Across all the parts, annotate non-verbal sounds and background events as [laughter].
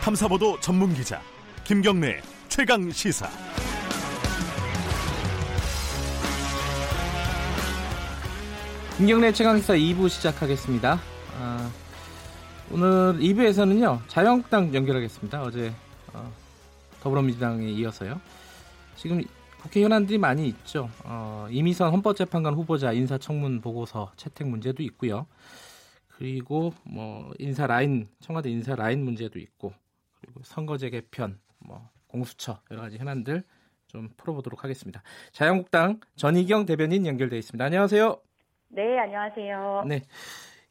탐사보도 전문 기자 김경래 최강 시사. 김경래 최강 시사 2부 시작하겠습니다. 아, 오늘 2부에서는요 자유한국당 연결하겠습니다. 어제 어, 더불어민주당에 이어서요. 지금 국회 현안들이 많이 있죠. 어, 이미선 헌법재판관 후보자 인사청문 보고서 채택 문제도 있고요. 그리고 뭐 인사 라인 청와대 인사 라인 문제도 있고 그리고 선거제 개편 뭐 공수처 여러 가지 현안들 좀 풀어보도록 하겠습니다. 자유한국당 전희경 대변인 연결돼 있습니다. 안녕하세요. 네, 안녕하세요. 네.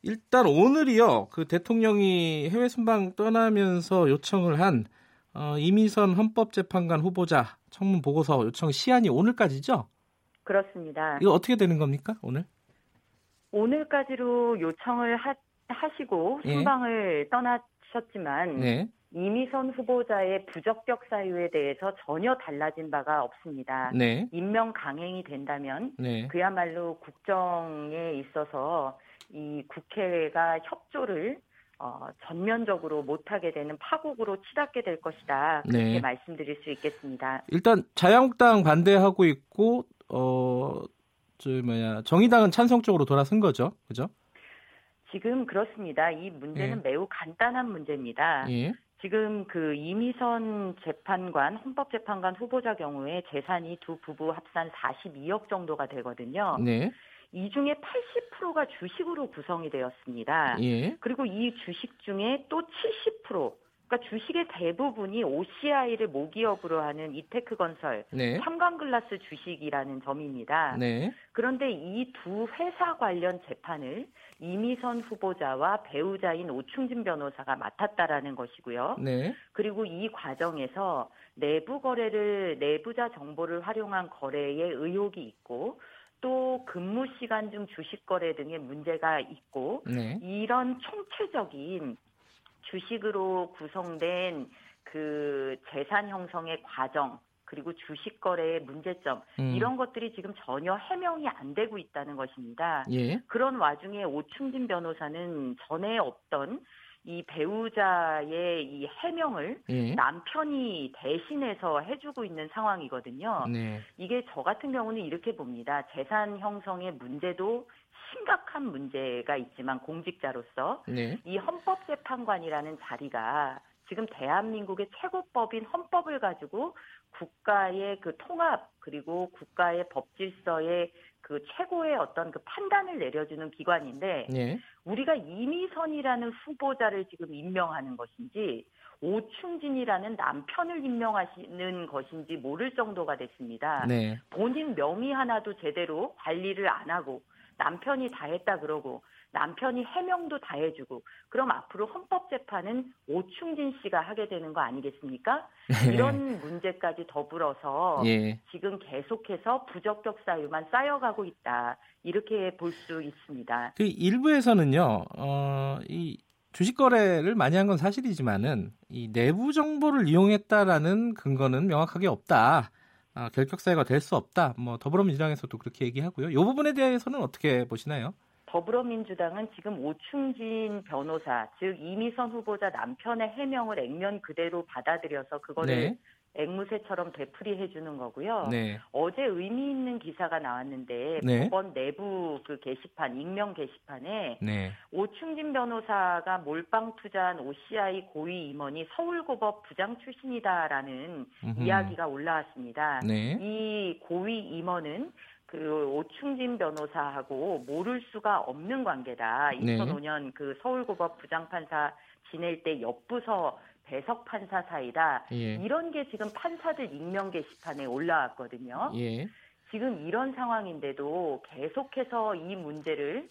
일단 오늘이요. 그 대통령이 해외 순방 떠나면서 요청을 한 어, 이미선 헌법재판관 후보자 청문 보고서 요청 시한이 오늘까지죠? 그렇습니다. 이거 어떻게 되는 겁니까? 오늘? 오늘까지로 요청을 하, 시고 예. 순방을 떠나셨지만 네. 이미선 후보자의 부적격 사유에 대해서 전혀 달라진 바가 없습니다. 네. 임명 강행이 된다면 네. 그야말로 국정에 있어서 이 국회가 협조를 어, 전면적으로 못하게 되는 파국으로 치닫게 될 것이다. 그렇게 네. 말씀드릴 수 있겠습니다. 일단 자유한국당 반대하고 있고 어, 저 뭐야 정의당은 찬성 쪽으로 돌아선 거죠, 그죠? 지금 그렇습니다. 이 문제는 매우 간단한 문제입니다. 예. 지금 그 이미선 재판관, 헌법재판관 후보자 경우에 재산이 두 부부 합산 42억 정도가 되거든요. 네. 이 중에 80%가 주식으로 구성이 되었습니다. 예. 그리고 이 주식 중에 또 70%, 그러니까 주식의 대부분이 OCI를 모기업으로 하는 이테크 건설, 네. 삼광글라스 주식이라는 점입니다. 네. 그런데 이 두 회사 관련 재판을 이미선 후보자와 배우자인 오충진 변호사가 맡았다라는 것이고요. 네. 그리고 이 과정에서 내부 거래를 내부자 정보를 활용한 거래에 의혹이 있고 또 근무 시간 중 주식 거래 등의 문제가 있고 네. 이런 총체적인 주식으로 구성된 그 재산 형성의 과정 그리고 주식 거래의 문제점 음. 이런 것들이 지금 전혀 해명이 안 되고 있다는 것입니다. 예. 그런 와중에 오충진 변호사는 전에 없던 이 배우자의 이 해명을 예. 남편이 대신해서 해주고 있는 상황이거든요. 네. 이게 저 같은 경우는 이렇게 봅니다. 재산 형성의 문제도 심각한 문제가 있지만 공직자로서 네. 이 헌법재판관이라는 자리가 지금 대한민국의 최고법인 헌법을 가지고 국가의 그 통합 그리고 국가의 법 질서의 그 최고의 어떤 그 판단을 내려주는 기관인데 예. 우리가 이미선이라는 후보자를 지금 임명하는 것인지 오충진이라는 남편을 임명하시는 것인지 모를 정도가 됐습니다. 네. 본인 명의 하나도 제대로 관리를 안 하고 남편이 다 했다 그러고 남편이 해명도 다 해주고 그럼 앞으로 헌법재판은 오충진 씨가 하게 되는 거 아니겠습니까? [laughs] 이런 문제까지 더불어서 예. 지금 계속해서 부적격 사유만 쌓여가고 있다 이렇게 볼 수 있습니다. 그 일부에서는요, 어, 이 주식 거래를 많이 한 건 사실이지만은 이 내부 정보를 이용했다라는 근거는 명확하게 없다. 아, 결격 사유가 될 수 없다. 뭐 더불어민주당에서도 그렇게 얘기하고요. 이 부분에 대해서는 어떻게 보시나요? 더불어민주당은 지금 오충진 변호사, 즉 이미선 후보자 남편의 해명을 액면 그대로 받아들여서 그거를 네. 앵무새처럼 되풀이해 주는 거고요. 네. 어제 의미 있는 기사가 나왔는데 네. 법원 내부 그 게시판 익명 게시판에 네. 오충진 변호사가 몰빵 투자한 OCI 고위 임원이 서울고법 부장 출신이다라는 음흠. 이야기가 올라왔습니다. 네. 이 고위 임원은 그 오충진 변호사하고 모를 수가 없는 관계다. 네. 2005년 그 서울고법 부장판사 지낼 때 옆부서 배석 판사 사이다. 예. 이런 게 지금 판사들 익명 게시판에 올라왔거든요. 예. 지금 이런 상황인데도 계속해서 이 문제를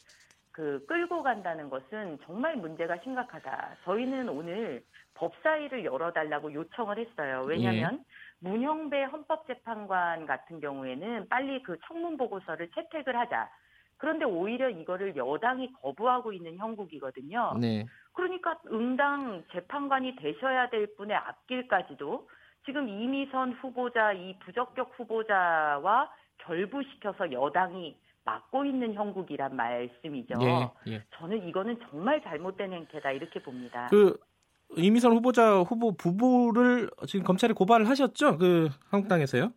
그 끌고 간다는 것은 정말 문제가 심각하다. 저희는 오늘 법사위를 열어달라고 요청을 했어요. 왜냐하면 문형배 헌법재판관 같은 경우에는 빨리 그 청문 보고서를 채택을 하자. 그런데 오히려 이거를 여당이 거부하고 있는 형국이거든요. 네. 그러니까 응당 재판관이 되셔야 될 분의 앞길까지도 지금 이미선 후보자 이 부적격 후보자와 결부시켜서 여당이 막고 있는 형국이란 말씀이죠. 예. 예. 저는 이거는 정말 잘못된 행태다 이렇게 봅니다. 그 이미선 후보자 후보 부부를 지금 검찰에 고발을 하셨죠? 그 한국당에서요?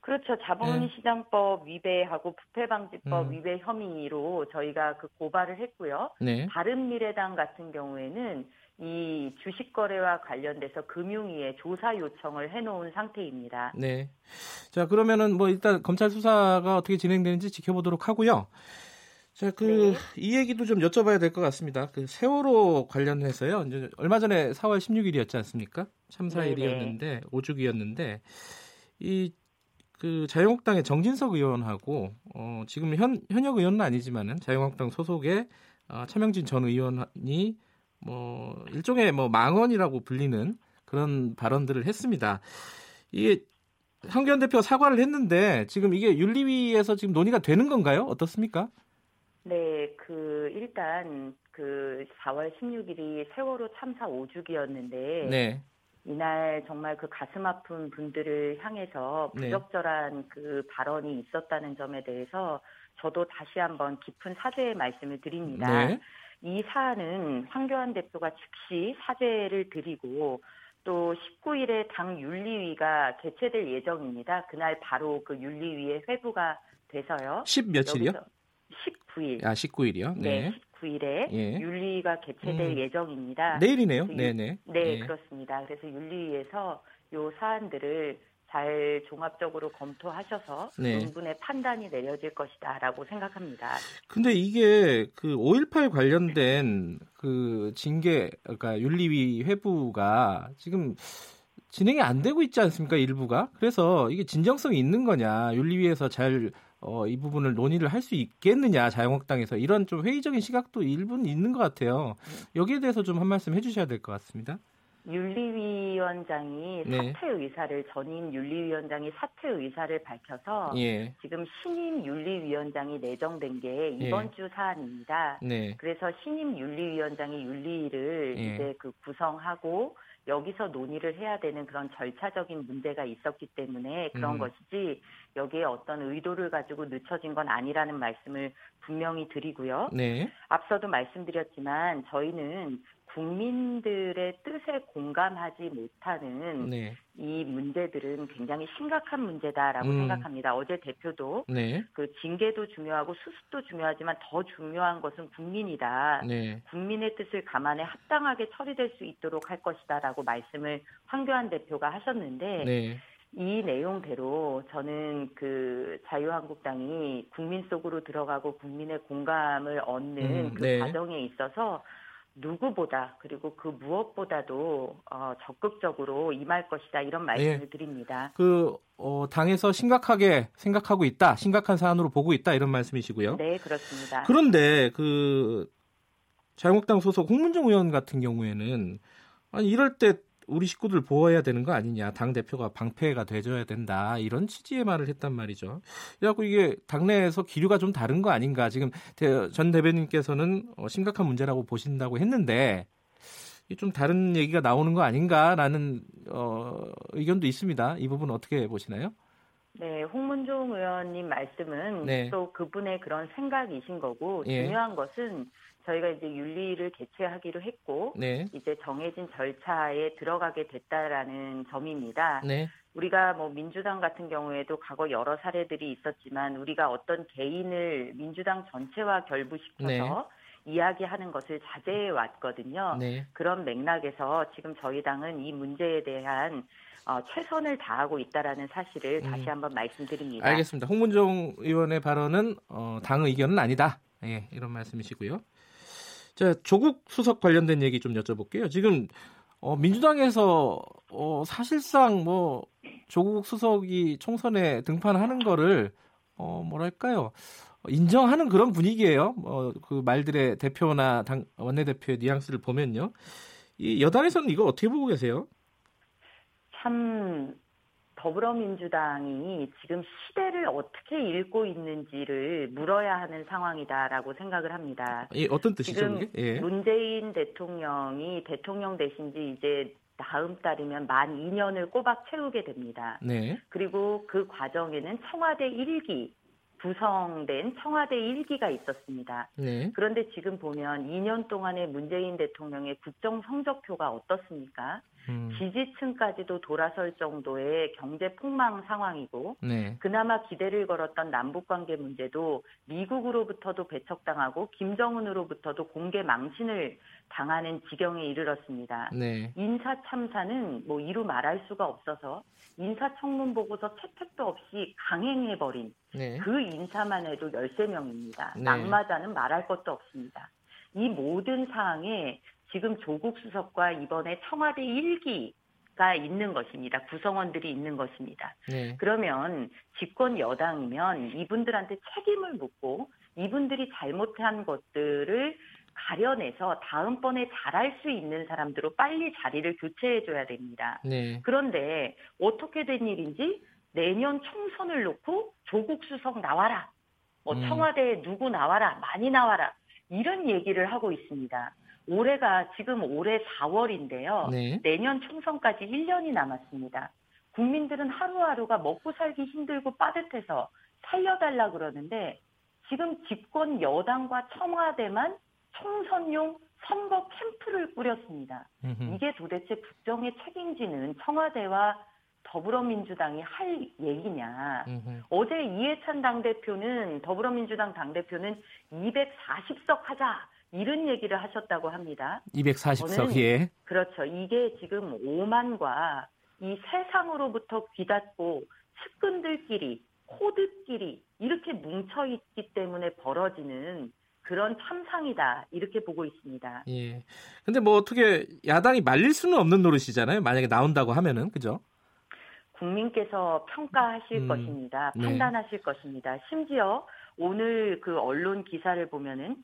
그렇죠. 자본시장법 위배하고 부패방지법 음. 위배 혐의로 저희가 그 고발을 했고요. 네. 바른미래당 같은 경우에는 이 주식 거래와 관련돼서 금융위에 조사 요청을 해놓은 상태입니다. 네. 자, 그러면은 뭐 일단 검찰 수사가 어떻게 진행되는지 지켜보도록 하고요. 자, 그, 이 얘기도 좀 여쭤봐야 될 것 같습니다. 그 세월호 관련해서요. 이제 얼마 전에 4월 16일이었지 않습니까? 참사일이었는데, 오죽이었는데, 이, 그 자유한국당의 정진석 의원하고, 어, 지금 현, 현역 의원은 아니지만은 자유한국당 소속의 어, 차명진 전 의원이 뭐, 일종의 뭐 망언이라고 불리는 그런 발언들을 했습니다. 이게 황교안 대표가 사과를 했는데 지금 이게 윤리위에서 지금 논의가 되는 건가요? 어떻습니까? 네, 그 일단 그 4월 16일이 세월호 참사 5주기였는데 네. 이날 정말 그 가슴 아픈 분들을 향해서 네. 부적절한 그 발언이 있었다는 점에 대해서 저도 다시 한번 깊은 사죄의 말씀을 드립니다. 네. 이 사안은 황교안 대표가 즉시 사죄를 드리고 또 19일에 당 윤리위가 개최될 예정입니다. 그날 바로 그 윤리위에 회부가 돼서요. 10 며칠이요? 19일. 아, 19일이요? 네, 네. 19일에 예. 윤리위가 개최될 음. 예정입니다. 내일이네요. 그 네, 네. 네, 예. 그렇습니다. 그래서 윤리위에서 요 사안들을 잘 종합적으로 검토하셔서 네. 명분의 판단이 내려질 것이다라고 생각합니다. 근데 이게 그 5.18 관련된 그 징계, 그러니까 윤리위 회부가 지금 진행이 안 되고 있지 않습니까? 일부가. 그래서 이게 진정성이 있는 거냐. 윤리위에서 잘, 어, 이 부분을 논의를 할 수 있겠느냐. 자유한국당에서. 이런 좀 회의적인 시각도 일부는 있는 것 같아요. 여기에 대해서 좀 한 말씀 해주셔야 될 것 같습니다. 윤리위원장이 네. 사퇴 의사를 전임 윤리위원장이 사퇴 의사를 밝혀서 예. 지금 신임 윤리위원장이 내정된 게 이번 주 사안입니다. 네. 그래서 신임 윤리위원장이 윤리를 예. 이제 그 구성하고 여기서 논의를 해야 되는 그런 절차적인 문제가 있었기 때문에 그런 음. 것이지 여기에 어떤 의도를 가지고 늦춰진 건 아니라는 말씀을 분명히 드리고요. 네. 앞서도 말씀드렸지만 저희는 국민들의 뜻에 공감하지 못하는 네. 이 문제들은 굉장히 심각한 문제다라고 음. 생각합니다. 어제 대표도 네. 그 징계도 중요하고 수습도 중요하지만 더 중요한 것은 국민이다. 네. 국민의 뜻을 감안해 합당하게 처리될 수 있도록 할 것이다라고 말씀을 황교안 대표가 하셨는데 네. 이 내용대로 저는 그 자유한국당이 국민 속으로 들어가고 국민의 공감을 얻는 음, 그 네. 과정에 있어서 누구보다 그리고 그 무엇보다도 어, 적극적으로 임할 것이다 이런 말씀을 네. 드립니다. 그 어, 당에서 심각하게 생각하고 있다, 심각한 사안으로 보고 있다 이런 말씀이시고요. 네 그렇습니다. 그런데 그 자유한국당 소속 홍문정 의원 같은 경우에는 아니 이럴 때 우리 식구들 보호해야 되는 거 아니냐, 당 대표가 방패가 돼줘야 된다 이런 취지의 말을 했단 말이죠. 그래갖고 이게 당내에서 기류가 좀 다른 거 아닌가 지금 대- 전 대변인께서는 어, 심각한 문제라고 보신다고 했는데. 이좀 다른 얘기가 나오는 거 아닌가라는 어, 의견도 있습니다. 이 부분 어떻게 보시나요? 네, 홍문종 의원님 말씀은 네. 또 그분의 그런 생각이신 거고 예. 중요한 것은 저희가 이제 윤리를 개최하기로 했고 네, 이제 정해진 절차에 들어가게 됐다라는 점입니다. 네, 우리가 뭐 민주당 같은 경우에도 과거 여러 사례들이 있었지만 우리가 어떤 개인을 민주당 전체와 결부시켜서 네. 이야기하는 것을 자제해 왔거든요. 네. 그런 맥락에서 지금 저희 당은 이 문제에 대한 어, 최선을 다하고 있다라는 사실을 음. 다시 한번 말씀드립니다. 알겠습니다. 홍문종 의원의 발언은 어, 당 의 견은 아니다. 예, 이런 말씀이시고요. 자, 조국 수석 관련된 얘기 좀 여쭤볼게요. 지금 어, 민주당에서 어, 사실상 뭐 조국 수석이 총선에 등판하는 거를 어, 뭐랄까요? 인정하는 그런 분위기예요. 어, 그 말들의 대표나 당 원내대표의 뉘앙스를 보면요. 이 여당에서는 이거 어떻게 보고 계세요? 참 더불어민주당이 지금 시대를 어떻게 읽고 있는지를 물어야 하는 상황이다라고 생각을 합니다. 이 어떤 뜻이죠, 지금? 예. 문재인 대통령이 대통령 되신 지 이제 다음 달이면 만 2년을 꼬박 채우게 됩니다. 네. 그리고 그 과정에는 청와대 일기 구성된 청와대 일기가 있었습니다. 네. 그런데 지금 보면 2년 동안의 문재인 대통령의 국정 성적표가 어떻습니까? 음, 지지층까지도 돌아설 정도의 경제 폭망 상황이고 네. 그나마 기대를 걸었던 남북 관계 문제도 미국으로부터도 배척당하고 김정은으로부터도 공개 망신을 당하는 지경에 이르렀습니다. 네. 인사 참사는 뭐 이루 말할 수가 없어서 인사청문 보고서 채택도 없이 강행해버린 네. 그 인사만 해도 13명입니다. 네. 낙마자는 말할 것도 없습니다. 이 모든 사항에 지금 조국 수석과 이번에 청와대 일기 가 있는 것입니다. 구성원들이 있는 것입니다. 네. 그러면 집권 여당이면 이분들한테 책임을 묻고 이분들이 잘못한 것들을 가려내서 다음번에 잘할 수 있는 사람들로 빨리 자리를 교체해줘야 됩니다. 네. 그런데 어떻게 된 일인지 내년 총선을 놓고 조국 수석 나와라. 뭐 음. 청와대에 누구 나와라. 많이 나와라. 이런 얘기를 하고 있습니다. 올해가 지금 올해 4월인데요. 네. 내년 총선까지 1년이 남았습니다. 국민들은 하루하루가 먹고 살기 힘들고 빠듯해서 살려달라 그러는데 지금 집권 여당과 청와대만 총선용 선거 캠프를 꾸렸습니다. 음흠. 이게 도대체 국정의 책임지는 청와대와 더불어민주당이 할 얘기냐. 음흠. 어제 이해찬 당대표는 더불어민주당 당대표는 240석 하자 이런 얘기를 하셨다고 합니다. 240석 저는- 예. 그렇죠. 이게 지금 오만과 이 세상으로부터 귀닫고 측근들끼리 코드끼리 이렇게 뭉쳐 있기 때문에 벌어지는 그런 참상이다 이렇게 보고 있습니다. 예. 근데 뭐 어떻게 야당이 말릴 수는 없는 노릇이잖아요. 만약에 나온다고 하면은 그죠? 국민께서 평가하실 음, 것입니다. 네. 판단하실 것입니다. 심지어 오늘 그 언론 기사를 보면은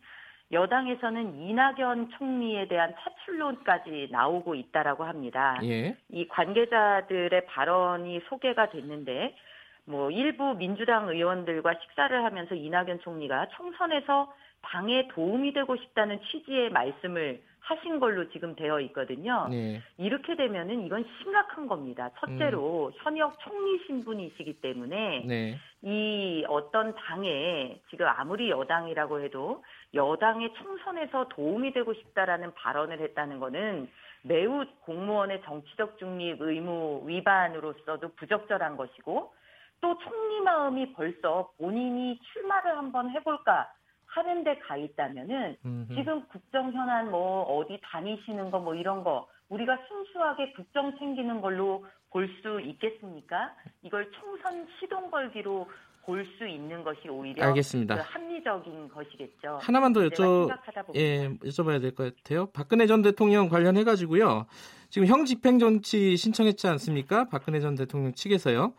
여당에서는 이낙연 총리에 대한 차출론까지 나오고 있다라고 합니다. 예. 이 관계자들의 발언이 소개가 됐는데 뭐 일부 민주당 의원들과 식사를 하면서 이낙연 총리가 총선에서 당에 도움이 되고 싶다는 취지의 말씀을 하신 걸로 지금 되어 있거든요. 네. 이렇게 되면은 이건 심각한 겁니다. 첫째로 현역 총리 신분이시기 때문에 네. 이 어떤 당에 지금 아무리 여당이라고 해도 여당의 총선에서 도움이 되고 싶다라는 발언을 했다는 거는 매우 공무원의 정치적 중립 의무 위반으로서도 부적절한 것이고 또 총리 마음이 벌써 본인이 출마를 한번 해볼까 하는 데 가 있다면은 음흠. 지금 국정 현안 뭐 어디 다니시는 거 뭐 이런 거 우리가 순수하게 국정 챙기는 걸로 볼 수 있겠습니까? 이걸 총선 시동 걸기로 볼 수 있는 것이 오히려 알겠습니다. 그 합리적인 것이겠죠. 하나만 더 여쭤. 예, 여쭤봐야 될 것 같아요. 박근혜 전 대통령 관련해 가지고요. 지금 형 집행 정치 신청했지 않습니까? 박근혜 전 대통령 측에서요.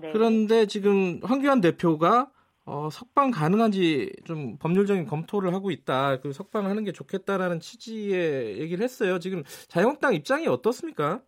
네. 그런데 지금 황교안 대표가 어, 석방 가능한지 좀 법률적인 검토를 하고 있다. 그 석방하는 게 좋겠다라는 취지의 얘기를 했어요. 지금 자유한국당 입장이 어떻습니까?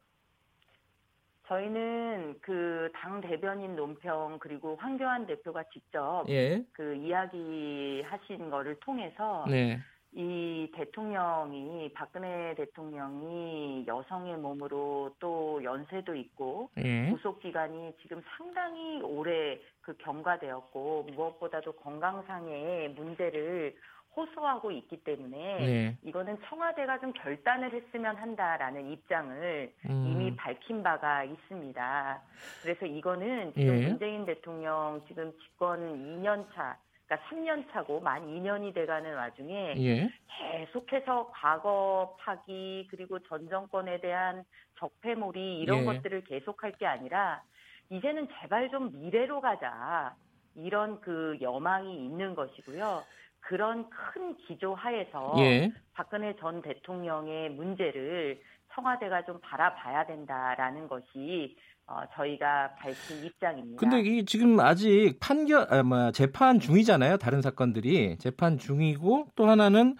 저희는 그 당 대변인 논평 그리고 황교안 대표가 직접 예. 그 이야기 하신 거를 통해서 네. 이 대통령이 박근혜 대통령이 여성의 몸으로 또 연세도 있고 예. 구속 기간이 지금 상당히 오래 그 경과되었고 무엇보다도 건강상의 문제를 호소하고 있기 때문에 네. 이거는 청와대가 좀 결단을 했으면 한다라는 입장을 음. 이미 밝힌 바가 있습니다. 그래서 이거는 지금 예. 문재인 대통령 지금 집권 2년 차, 그러니까 3년 차고 만 2년이 돼가는 와중에 예. 계속해서 과거 파기 그리고 전 정권에 대한 적폐몰이 이런 예. 것들을 계속할 게 아니라 이제는 제발 좀 미래로 가자 이런 그 여망이 있는 것이고요. 그런 큰 기조 하에서 예. 박근혜 전 대통령의 문제를 청와대가 좀 바라봐야 된다라는 것이 어, 저희가 밝힌 입장입니다. 근데 이 지금 아직 판결 아, 뭐 재판 중이잖아요. 다른 사건들이 재판 중이고 또 하나는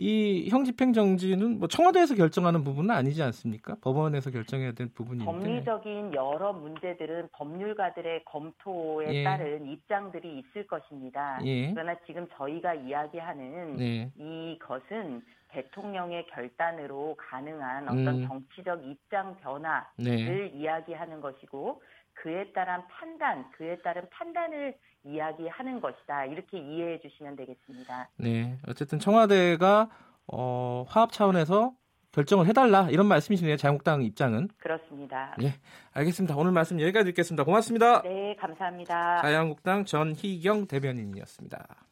이 형집행 정지는 뭐 청와대에서 결정하는 부분은 아니지 않습니까? 법원에서 결정해야 될 부분인데. 법리적인 여러 문제들은 법률가들의 검토에 예. 따른 입장들이 있을 것입니다. 예. 그러나 지금 저희가 이야기하는 네. 이것은 대통령의 결단으로 가능한 어떤 음. 정치적 입장 변화를 네. 이야기하는 것이고 그에 따른 판단, 그에 따른 판단을 이야기하는 것이다. 이렇게 이해해 주시면 되겠습니다. 네. 어쨌든 청와대가 어, 화합 차원에서 결정을 해달라 이런 말씀이시네요. 자유한국당 입장은. 그렇습니다. 네, 알겠습니다. 오늘 말씀 여기까지 듣겠습니다. 고맙습니다. 네, 감사합니다. 자유한국당 전희경 대변인이었습니다.